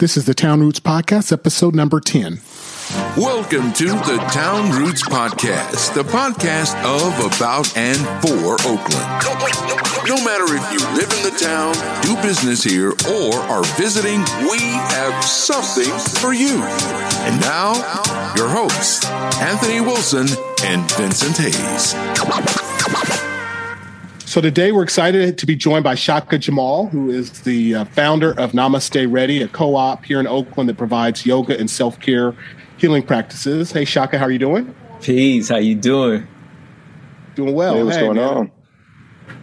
This is the Town Roots Podcast, episode number 10. Welcome to the Town Roots Podcast, the podcast of, about, and for Oakland. No matter if you live in the town, do business here, or are visiting, we have something for you. And now, your hosts, Anthony Wilson and Vincent Hayes. So today we're excited to be joined by Shaka Jamal, who is the uh, founder of Namaste Ready, a co-op here in Oakland that provides yoga and self-care healing practices. Hey Shaka, how are you doing? Peace, how you doing? Doing well. Hey, what's hey, going man. on?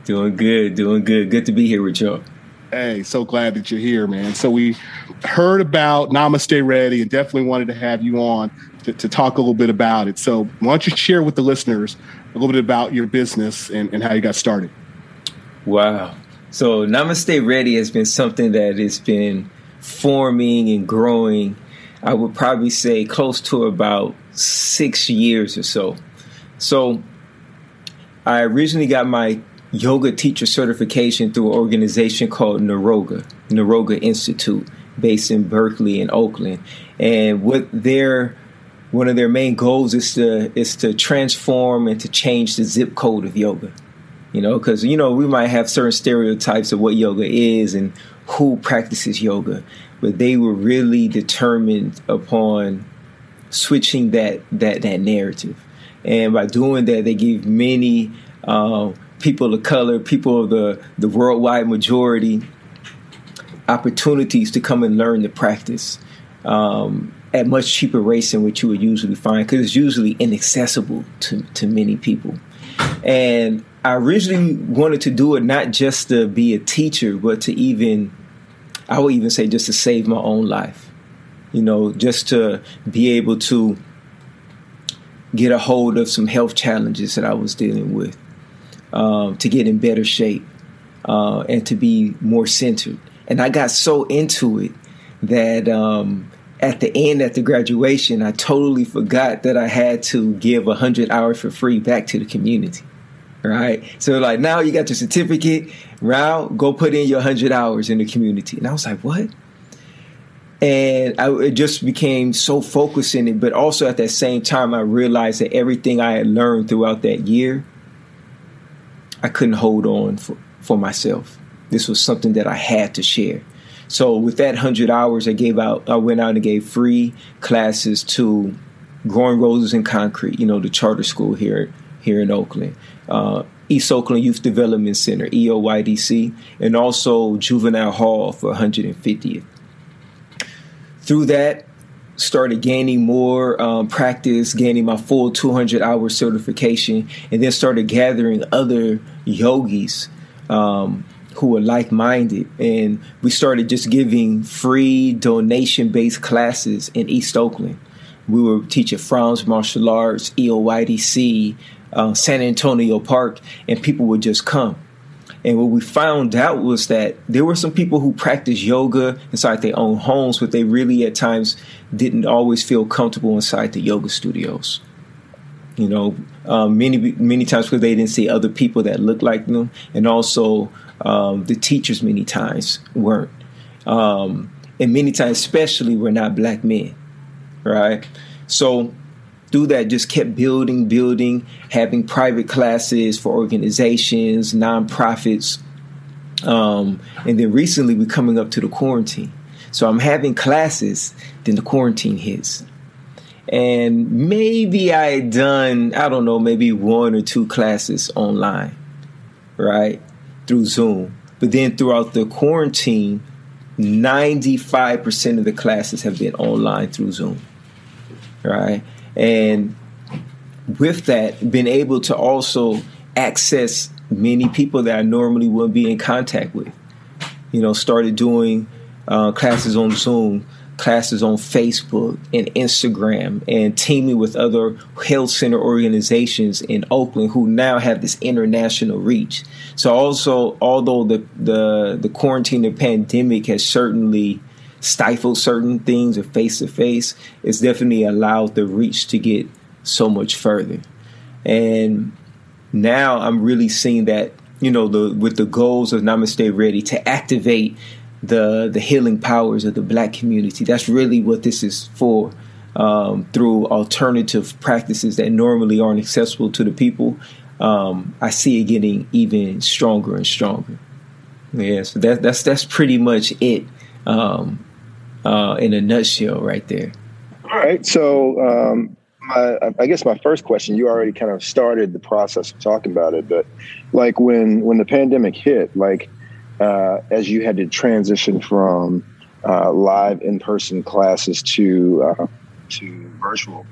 Doing good, doing good. Good to be here with y'all. Hey, so glad that you're here, man. So we heard about Namaste Ready and definitely wanted to have you on to, to talk a little bit about it. So why don't you share with the listeners a little bit about your business and, and how you got started? Wow. So Namaste Ready has been something that has been forming and growing. I would probably say close to about six years or so. So I originally got my yoga teacher certification through an organization called Niroga, Niroga Institute, based in Berkeley and Oakland. And what their one of their main goals is to is to transform and to change the zip code of yoga. You know, because you know we might have certain stereotypes of what yoga is and who practices yoga, but they were really determined upon switching that that that narrative, and by doing that, they gave many uh, people of color, people of the the worldwide majority, opportunities to come and learn the practice. Um, at much cheaper rates than what you would usually find because it's usually inaccessible to, to many people. And I originally wanted to do it not just to be a teacher, but to even, I would even say, just to save my own life. You know, just to be able to get a hold of some health challenges that I was dealing with, um, to get in better shape, uh, and to be more centered. And I got so into it that um, at the end at the graduation, I totally forgot that I had to give 100 hours for free back to the community. Right? So, like, now you got your certificate, now go put in your 100 hours in the community. And I was like, what? And I, it just became so focused in it. But also at that same time, I realized that everything I had learned throughout that year, I couldn't hold on for, for myself. This was something that I had to share. So with that hundred hours, I gave out. I went out and gave free classes to Growing Roses in Concrete. You know, the charter school here here in Oakland. Uh, East Oakland Youth Development Center, EOYDC, and also Juvenile Hall for 150th. Through that, started gaining more um, practice, gaining my full 200 hour certification, and then started gathering other yogis um, who were like minded. And we started just giving free donation based classes in East Oakland. We were teaching Frounds Martial Arts, EOYDC, uh, San Antonio Park, and people would just come. And what we found out was that there were some people who practiced yoga inside their own homes, but they really at times didn't always feel comfortable inside the yoga studios. You know, um, many many times because they didn't see other people that looked like them, and also um, the teachers many times weren't. Um, and many times, especially, were not black men, right? So through that, just kept building, building, having private classes for organizations, nonprofits, um, and then recently we're coming up to the quarantine. So I'm having classes, then the quarantine hits. And maybe I had done, I don't know, maybe one or two classes online, right? Through Zoom. But then throughout the quarantine, 95% of the classes have been online through Zoom. Right? And with that, been able to also access many people that I normally wouldn't be in contact with. You know, started doing uh, classes on Zoom, classes on Facebook and Instagram and teaming with other health center organizations in Oakland who now have this international reach. So also although the the, the quarantine and pandemic has certainly stifled certain things of face to face, it's definitely allowed the reach to get so much further. And now I'm really seeing that, you know, the with the goals of Namaste Ready to activate the the healing powers of the black community. That's really what this is for. Um, through alternative practices that normally aren't accessible to the people, um, I see it getting even stronger and stronger. Yeah, so that, that's that's pretty much it um, uh, in a nutshell, right there. All right. So, um, my, I guess my first question, you already kind of started the process of talking about it, but like when when the pandemic hit, like uh, as you had to transition from uh, live in person classes to uh, to virtual,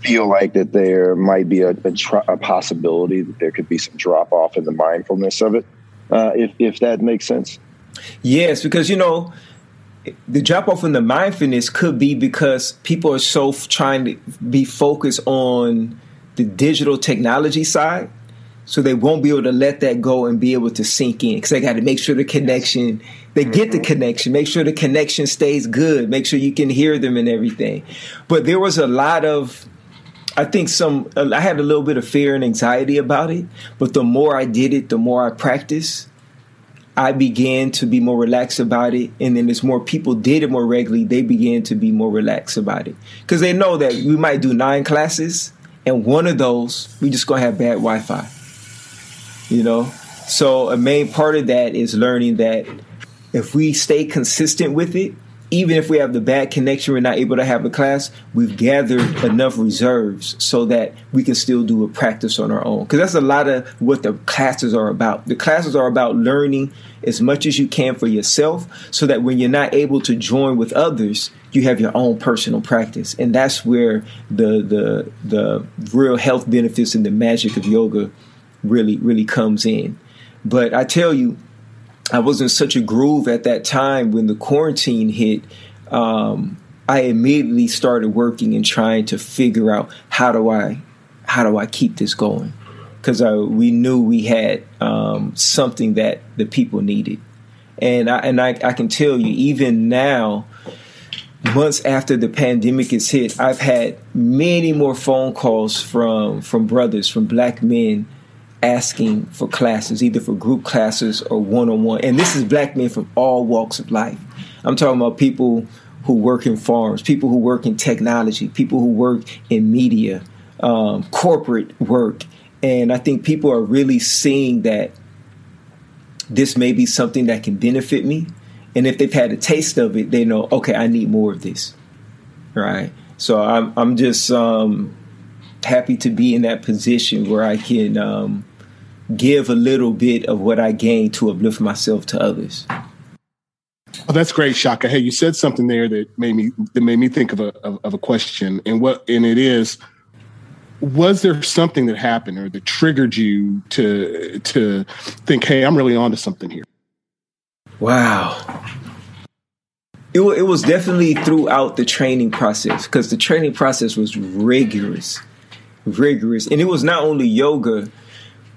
feel like that there might be a, a, tr- a, possibility that there could be some drop off in the mindfulness of it, uh, if if that makes sense. Yes, because you know the drop off in the mindfulness could be because people are so f- trying to be focused on the digital technology side so they won't be able to let that go and be able to sink in because they got to make sure the connection they get the mm-hmm. connection make sure the connection stays good make sure you can hear them and everything but there was a lot of i think some i had a little bit of fear and anxiety about it but the more i did it the more i practiced I began to be more relaxed about it. And then as more people did it more regularly, they began to be more relaxed about it. Because they know that we might do nine classes, and one of those, we just gonna have bad Wi Fi. You know? So a main part of that is learning that if we stay consistent with it, even if we have the bad connection, we're not able to have a class, we've gathered enough reserves so that we can still do a practice on our own. Because that's a lot of what the classes are about. The classes are about learning as much as you can for yourself so that when you're not able to join with others, you have your own personal practice. And that's where the the the real health benefits and the magic of yoga really, really comes in. But I tell you, I was in such a groove at that time when the quarantine hit. Um, I immediately started working and trying to figure out how do I how do I keep this going because we knew we had um, something that the people needed, and I and I, I can tell you even now, months after the pandemic is hit, I've had many more phone calls from from brothers from black men asking for classes, either for group classes or one on one. And this is black men from all walks of life. I'm talking about people who work in farms, people who work in technology, people who work in media, um, corporate work. And I think people are really seeing that this may be something that can benefit me. And if they've had a taste of it, they know, okay, I need more of this. Right. So I'm, I'm just um, happy to be in that position where I can um, give a little bit of what I gain to uplift myself to others. Oh, that's great, Shaka. Hey, you said something there that made me that made me think of a of, of, a question, and what and it is: was there something that happened or that triggered you to to think, "Hey, I'm really onto something here"? Wow. It, it was definitely throughout the training process because the training process was rigorous, rigorous, and it was not only yoga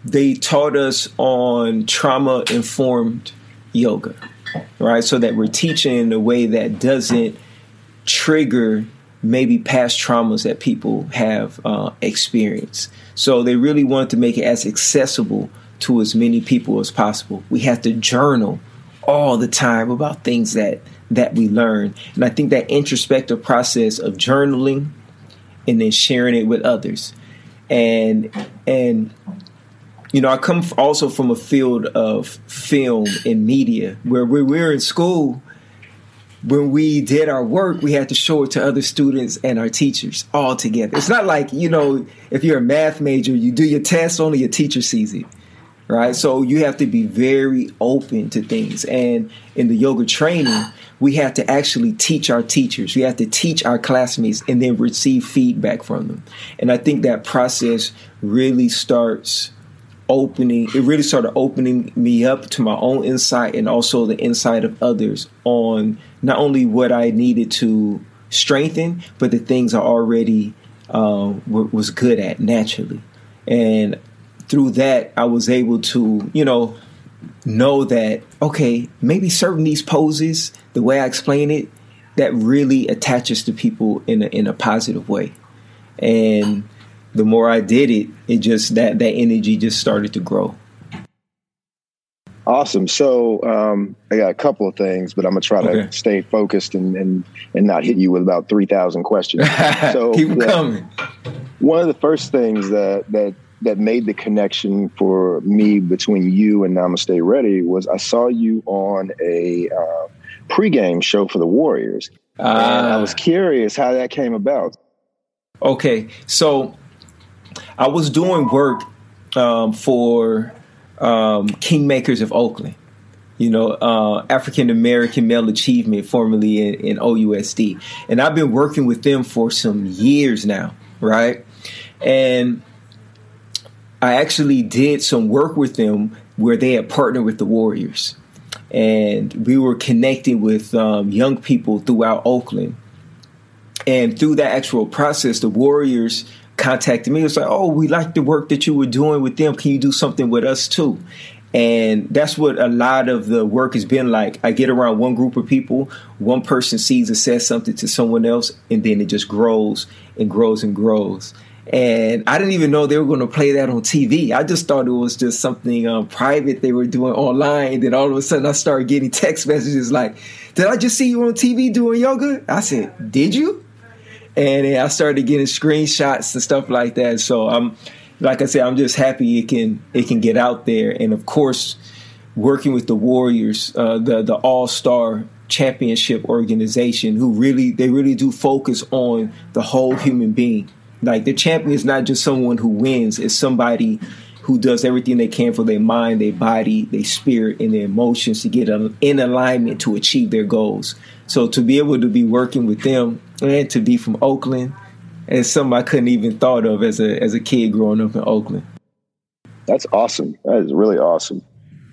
they taught us on trauma informed yoga, right? So that we're teaching in a way that doesn't trigger maybe past traumas that people have uh, experienced. So they really wanted to make it as accessible to as many people as possible. We have to journal all the time about things that that we learn, and I think that introspective process of journaling and then sharing it with others, and and you know, I come also from a field of film and media where we were in school. When we did our work, we had to show it to other students and our teachers all together. It's not like, you know, if you're a math major, you do your test, only your teacher sees it, right? So you have to be very open to things. And in the yoga training, we have to actually teach our teachers, we have to teach our classmates, and then receive feedback from them. And I think that process really starts opening it really started opening me up to my own insight and also the insight of others on not only what I needed to strengthen, but the things I already uh, was good at naturally. And through that, I was able to, you know, know that okay, maybe certain these poses, the way I explain it, that really attaches to people in a, in a positive way. And the more I did it, it just that that energy just started to grow. Awesome. So um, I got a couple of things, but I'm gonna try okay. to stay focused and, and and not hit you with about three thousand questions. So keep the, coming. One of the first things that that that made the connection for me between you and Namaste Ready was I saw you on a uh, pregame show for the Warriors, uh, and I was ah. curious how that came about. Okay, so I was doing work um, for um, Kingmakers of Oakland. You know, uh, African American Male Achievement, formerly in, in OUSD, and I've been working with them for some years now, right? And I actually did some work with them where they had partnered with the Warriors, and we were connecting with um, young people throughout Oakland. And through that actual process, the Warriors contacted me. It was like, oh, we like the work that you were doing with them. Can you do something with us too? And that's what a lot of the work has been like. I get around one group of people, one person sees or says something to someone else, and then it just grows and grows and grows. And I didn't even know they were going to play that on TV. I just thought it was just something um, private they were doing online. And then all of a sudden I started getting text messages like, Did I just see you on TV doing yoga? I said, Did you? And I started getting screenshots and stuff like that. So I'm, like I said, I'm just happy it can it can get out there, and of course, working with the Warriors, uh, the the All Star Championship organization, who really they really do focus on the whole human being. Like the champion is not just someone who wins; it's somebody who does everything they can for their mind, their body, their spirit, and their emotions to get in alignment to achieve their goals. So to be able to be working with them and to be from Oakland is something I couldn't even thought of as a as a kid growing up in Oakland. That's awesome. That is really awesome.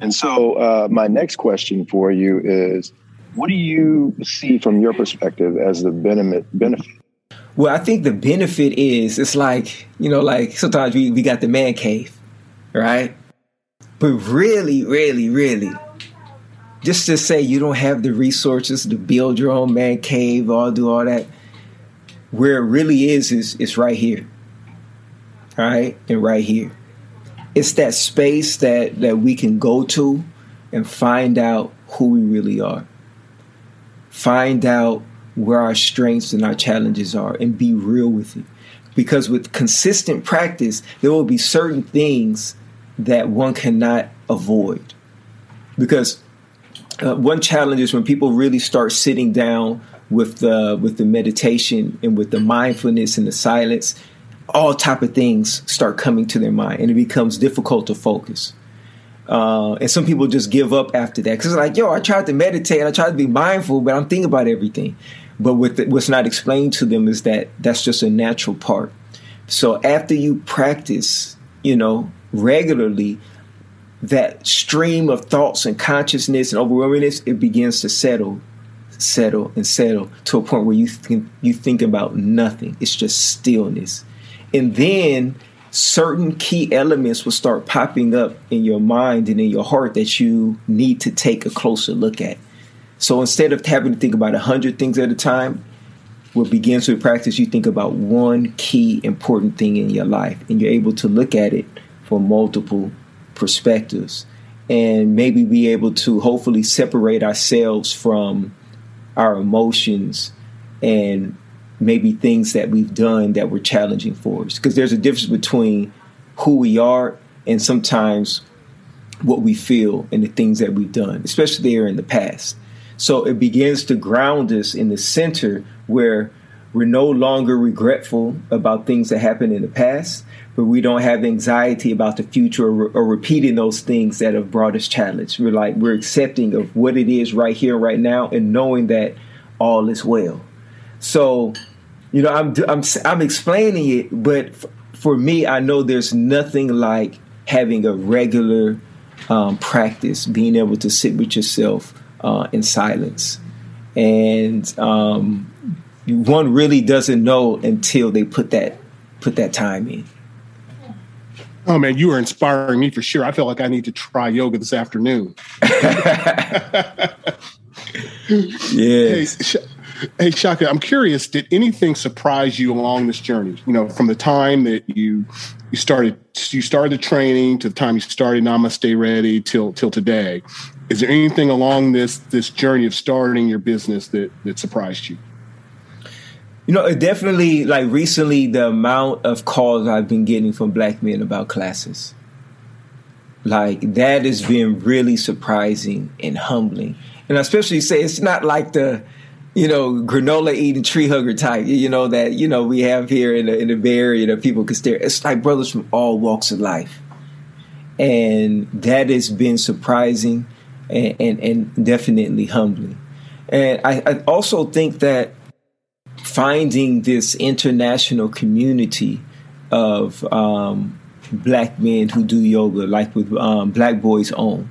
And so uh, my next question for you is, what do you see from your perspective as the benefit benefit? Well, I think the benefit is it's like, you know, like sometimes we, we got the man cave, right? But really, really, really, just to say you don't have the resources to build your own man cave or do all that where it really is is it's right here. All right and right here. It's that space that that we can go to and find out who we really are. Find out where our strengths and our challenges are and be real with it. Because with consistent practice there will be certain things that one cannot avoid. Because uh, one challenge is when people really start sitting down with the with the meditation and with the mindfulness and the silence all type of things start coming to their mind and it becomes difficult to focus. Uh, and some people just give up after that because like yo i tried to meditate i tried to be mindful but i'm thinking about everything. But the, what's not explained to them is that that's just a natural part. So after you practice you know regularly that stream of thoughts and consciousness and overwhelmingness, it begins to settle, settle, and settle to a point where you think you think about nothing. It's just stillness. And then certain key elements will start popping up in your mind and in your heart that you need to take a closer look at. So instead of having to think about a hundred things at a time, what begins with practice, you think about one key important thing in your life, and you're able to look at it for multiple perspectives and maybe be able to hopefully separate ourselves from our emotions and maybe things that we've done that were challenging for us. Because there's a difference between who we are and sometimes what we feel and the things that we've done, especially there in the past. So it begins to ground us in the center where we're no longer regretful about things that happened in the past, but we don't have anxiety about the future or, or, repeating those things that have brought us challenge. We're like we're accepting of what it is right here, right now, and knowing that all is well. So, you know, I'm I'm I'm explaining it, but f- for me, I know there's nothing like having a regular um, practice, being able to sit with yourself uh, in silence, and um, one really doesn't know until they put that put that time in. Oh man, you are inspiring me for sure. I feel like I need to try yoga this afternoon. yeah. Hey, Hey, Shaka, I'm curious. Did anything surprise you along this journey? You know, from the time that you you started you started the training to the time you started Namaste Ready till till today. Is there anything along this this journey of starting your business that that surprised you? You know, it definitely like recently the amount of calls I've been getting from black men about classes. Like that has been really surprising and humbling. And I especially say it's not like the you know, granola eating tree hugger type, you know, that, you know, we have here in the, in the Bay Area that people can stare. It's like brothers from all walks of life. And that has been surprising and, and, and definitely humbling. And I, I also think that finding this international community of um, black men who do yoga, like with um, Black Boys OM,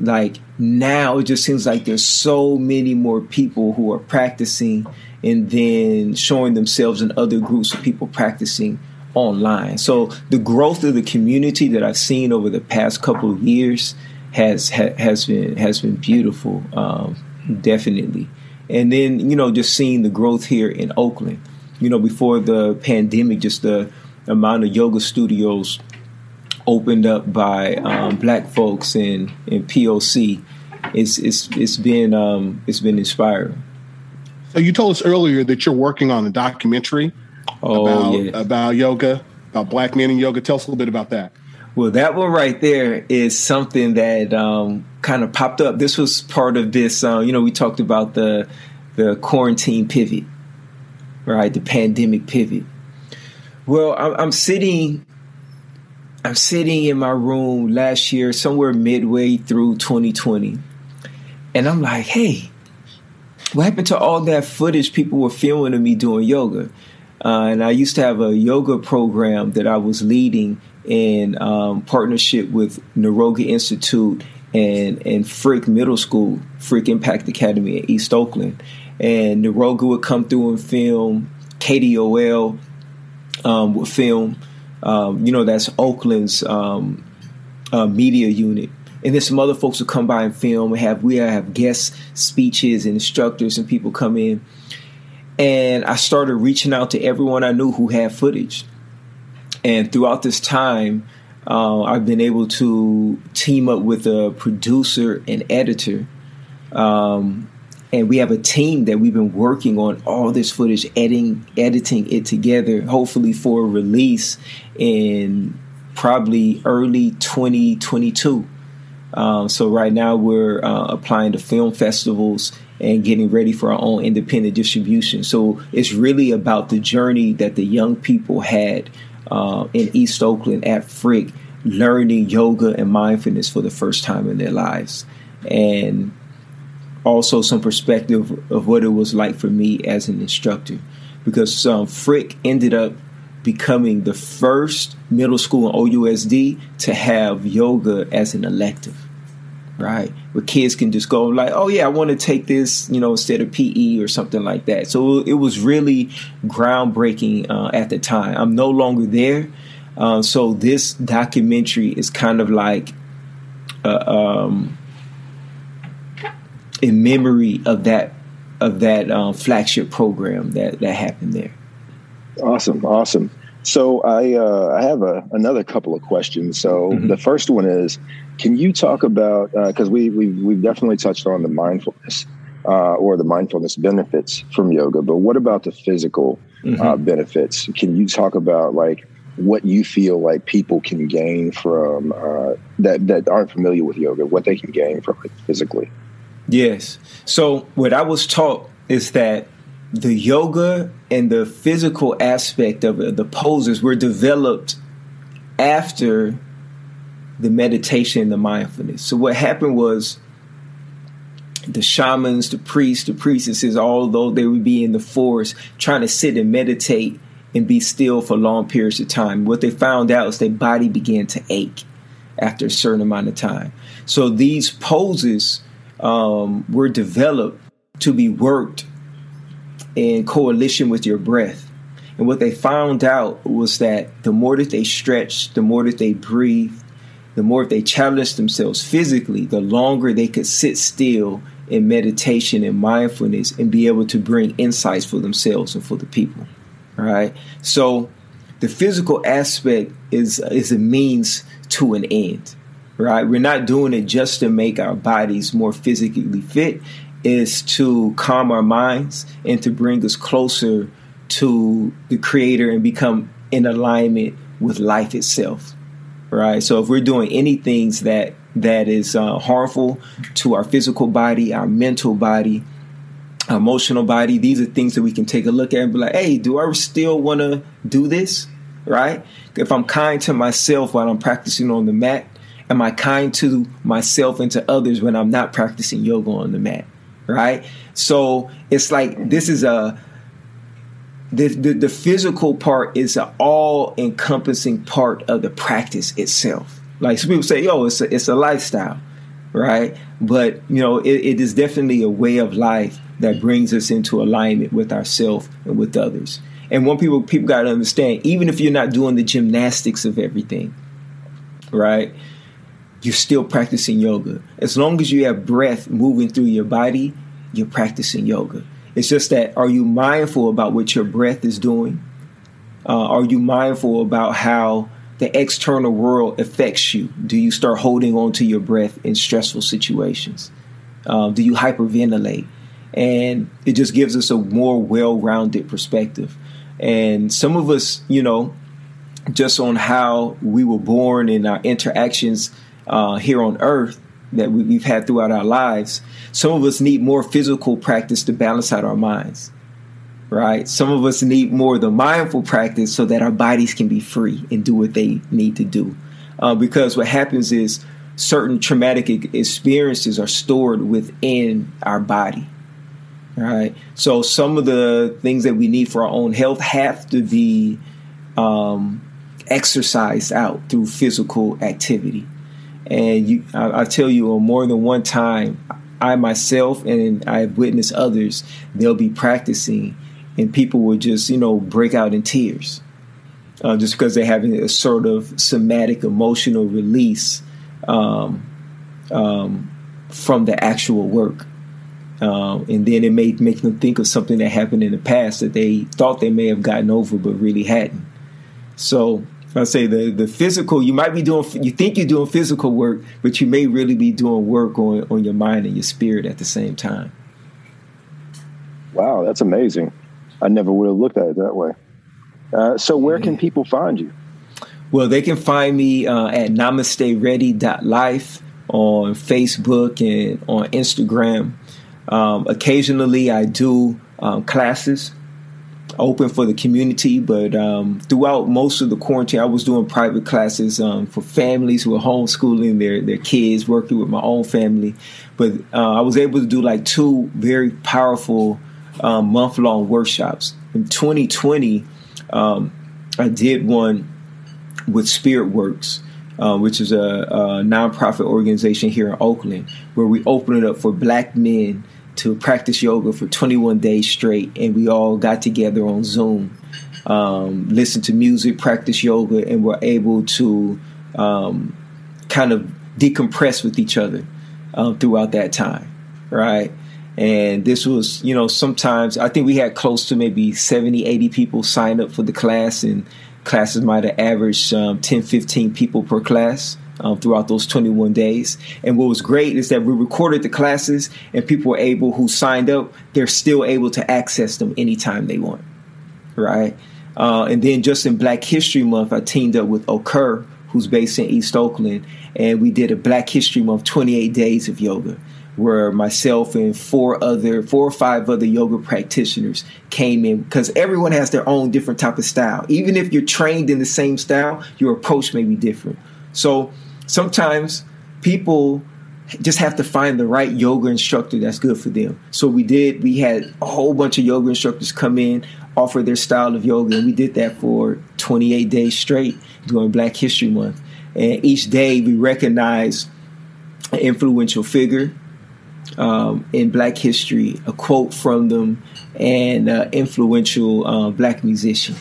like now it just seems like there's so many more people who are practicing and then showing themselves in other groups of people practicing online. So the growth of the community that I've seen over the past couple of years has ha, has been has been beautiful, um, definitely. And then you know just seeing the growth here in Oakland. You know before the pandemic, just the amount of yoga studios opened up by um, black folks in in POC, it's it's it's been um, it's been inspiring. So you told us earlier that you're working on a documentary oh, about yes. about yoga, about black men in yoga. Tell us a little bit about that. Well, that one right there is something that um, kind of popped up. This was part of this. Uh, you know, we talked about the the quarantine pivot, right? The pandemic pivot. Well, I'm, I'm sitting I'm sitting in my room last year, somewhere midway through 2020, and I'm like, hey, what happened to all that footage people were filming of me doing yoga? Uh, and I used to have a yoga program that I was leading in um, partnership with Niroga Institute and and Frick Middle School, Frick Impact Academy in East Oakland. And Niroga would come through and film. KDOL um, would film um, you know, that's Oakland's um, uh, media unit. And then some other folks would come by and film. We have we have guest speeches and instructors and people come in. And I started reaching out to everyone I knew who had footage. And throughout this time, uh, I've been able to team up with a producer and editor um, and we have a team that we've been working on all this footage, editing editing it together, hopefully for release in probably early 2022. Um, so right now we're uh, applying to film festivals and getting ready for our own independent distribution. So it's really about the journey that the young people had uh, in East Oakland at Frick, learning yoga and mindfulness for the first time in their lives. And also some perspective of what it was like for me as an instructor because um, Frick ended up becoming the first middle school in OUSD to have yoga as an elective, right? Where kids can just go like, oh yeah, I want to take this, you know, instead of PE or something like that. So it was really groundbreaking uh, at the time. I'm no longer there, uh, so this documentary is kind of like. Uh, um, in memory of that of that um, flagship program that that happened there. Awesome, awesome. So I uh, I have a, another couple of questions. So mm-hmm. the first one is, can you talk about because uh, we we we've definitely touched on the mindfulness uh, or the mindfulness benefits from yoga, but what about the physical mm-hmm. Uh, benefits? Can you talk about like what you feel like people can gain from uh, that that aren't familiar with yoga, what they can gain from it physically? Yes. So what I was taught is that the yoga and the physical aspect of it, the poses were developed after the meditation and the mindfulness. So what happened was the shamans, the priests, the priestesses, although they would be in the forest trying to sit and meditate and be still for long periods of time, what they found out is their body began to ache after a certain amount of time. So these poses um, were developed to be worked in coalition with your breath. And what they found out was that the more that they stretched, the more that they breathed, the more they challenged themselves physically, the longer they could sit still in meditation and mindfulness and be able to bring insights for themselves and for the people. Right? So the physical aspect is is a means to an end. Right? We're not doing it just to make our bodies more physically fit. Is to calm our minds and to bring us closer to the creator and become in alignment with life itself right? So if we're doing any things that that is uh, harmful to our physical body our mental body emotional body these are things that we can take a look at and be like hey do i still want to do this? Right? If i'm kind to myself while i'm practicing on the mat am i kind to myself and to others when i'm not practicing yoga on the mat right so it's like this is a the, the, the physical part is an all encompassing part of the practice itself. Like some people say, yo, it's a, it's a lifestyle, right? But, you know, it, it is definitely a way of life that brings us into alignment with ourselves and with others. And one people people got to understand, even if you're not doing the gymnastics of everything, right? You're still practicing yoga. As long as you have breath moving through your body, you're practicing yoga. It's just that are you mindful about what your breath is doing? Uh, are you mindful about how the external world affects you? Do you start holding on to your breath in stressful situations? Um, do you hyperventilate? And it just gives us a more well rounded perspective. And some of us, you know, just on how we were born and our interactions uh, here on earth, that we've had throughout our lives. Some of us need more physical practice to balance out our minds, right? Some of us need more of the mindful practice so that our bodies can be free and do what they need to do. Uh, because what happens is certain traumatic experiences are stored within our body, right? So some of the things that we need for our own health have to be um, exercised out through physical activity. And you, I, I tell you, on more than one time, I myself and I have witnessed others, they'll be practicing and people will just, you know, break out in tears uh, just because they're having a sort of somatic emotional release um, um, from the actual work. Um, and then it may make them think of something that happened in the past that they thought they may have gotten over but really hadn't. So I say the the physical, you might be doing, you think you're doing physical work, but you may really be doing work on on your mind and your spirit at the same time. Wow, that's amazing. I never would have looked at it that way. Uh, so, where can people find you? Well, they can find me uh, at namasteready.life on Facebook and on Instagram. Um, occasionally, I do um, classes open for the community, but um, throughout most of the quarantine, I was doing private classes um, for families who were homeschooling their their kids, working with my own family. But uh, I was able to do like two very powerful um, month long workshops. In 2020, um, I did one with Spirit Works. Uh, which is a, a nonprofit organization here in Oakland, where we open it up for black men to practice yoga for 21 days straight, and we all got together on Zoom, um, listened to music, practice yoga, and were able to um, kind of decompress with each other um, throughout that time, right? And this was, you know, sometimes I think we had close to maybe 70, 80 people sign up for the class, and classes might have averaged um, 10, 15 people per class um, throughout those 21 days. And what was great is that we recorded the classes, and people were able who signed up, they're still able to access them anytime they want, right? Uh, and then just in Black History Month, I teamed up with OCCUR, who's based in East Oakland, and we did a Black History Month 28 days of yoga where myself and four other four or five other yoga practitioners came in because everyone has their own different type of style even if you're trained in the same style your approach may be different so sometimes people just have to find the right yoga instructor that's good for them. So we did. We had a whole bunch of yoga instructors come in, offer their style of yoga, and we did that for 28 days straight during Black History Month. And each day we recognize an influential figure um, in Black history, a quote from them, and influential uh, Black musician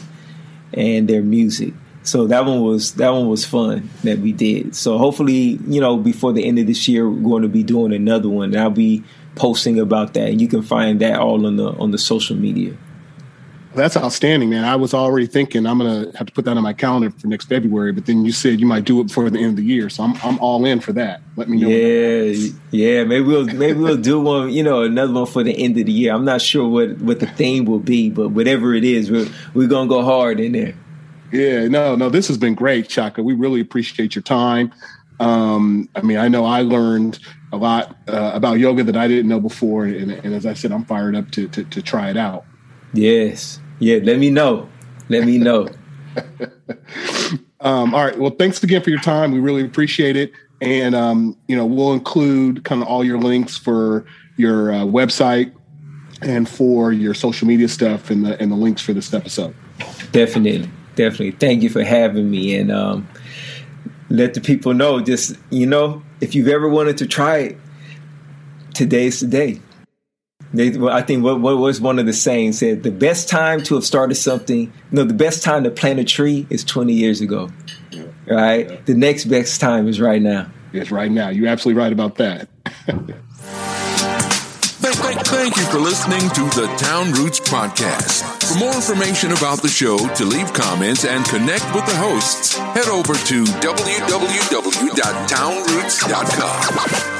and their music So that one was that one was fun that we did. So hopefully, you know, before the end of this year, we're going to be doing another one. I'll be posting about that, and you can find that all on the on the social media. That's outstanding, man. I was already thinking I'm gonna have to put that on my calendar for next February, but then you said you might do it before the end of the year, so I'm I'm all in for that. Let me know. Yeah, yeah. Maybe we'll maybe we'll do one. You know, another one for the end of the year. I'm not sure what what the theme will be, but whatever it is, we're we're gonna go hard in there. Yeah, no, no. This has been great, Shaka. We really appreciate your time. Um, I mean, I know I learned a lot uh, about yoga that I didn't know before, and, and as I said, I'm fired up to, to to try it out. Yes. Yeah. Let me know. Let me know. um, all right. Well, thanks again for your time. We really appreciate it. And, um, you know, we'll include kind of all your links for your uh, website and for your social media stuff and the, and the links for this episode. Definitely. Definitely. Thank you for having me. And um, let the people know just, you know, if you've ever wanted to try it, today's the day. They, well, I think what, what, was one of the sayings said the best time to have started something. No, the best time to plant a tree is 20 years ago. Yeah. Right. Yeah. The next best time is right now. It's right now. You're absolutely right about that. Thank you for listening to the Town Roots Podcast. For more information about the show, to leave comments and connect with the hosts, head over to www.townroots.com.